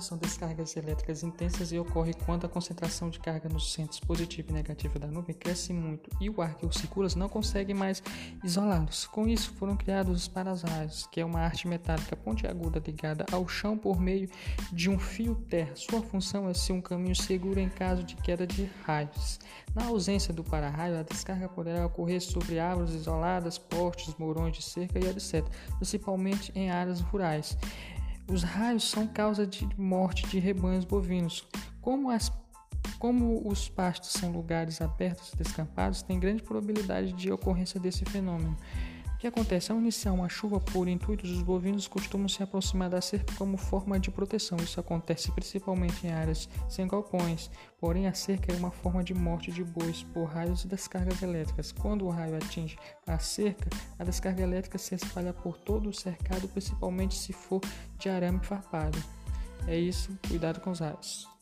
são descargas elétricas intensas e ocorrem quando a concentração de carga nos centros positivo e negativo da nuvem cresce muito e o ar que os circula não consegue mais isolá-los. Com isso, foram criados os pararraios, que é uma arte metálica pontiaguda ligada ao chão por meio de um fio terra. Sua função é ser um caminho seguro em caso de queda de raios. Na ausência do para-raio, a descarga poderá ocorrer sobre árvores isoladas, postes, morões de cerca e etc., principalmente em áreas rurais. Os raios são causa de morte de rebanhos bovinos. Como, as, como os pastos são lugares abertos e descampados, tem grande probabilidade de ocorrência desse fenômeno. O que acontece? Ao iniciar uma chuva por intuitos, os bovinos costumam se aproximar da cerca como forma de proteção. Isso acontece principalmente em áreas sem galpões, porém a cerca é uma forma de morte de bois por raios e descargas elétricas. Quando o raio atinge a cerca, a descarga elétrica se espalha por todo o cercado, principalmente se for de arame farpado. É isso, cuidado com os raios.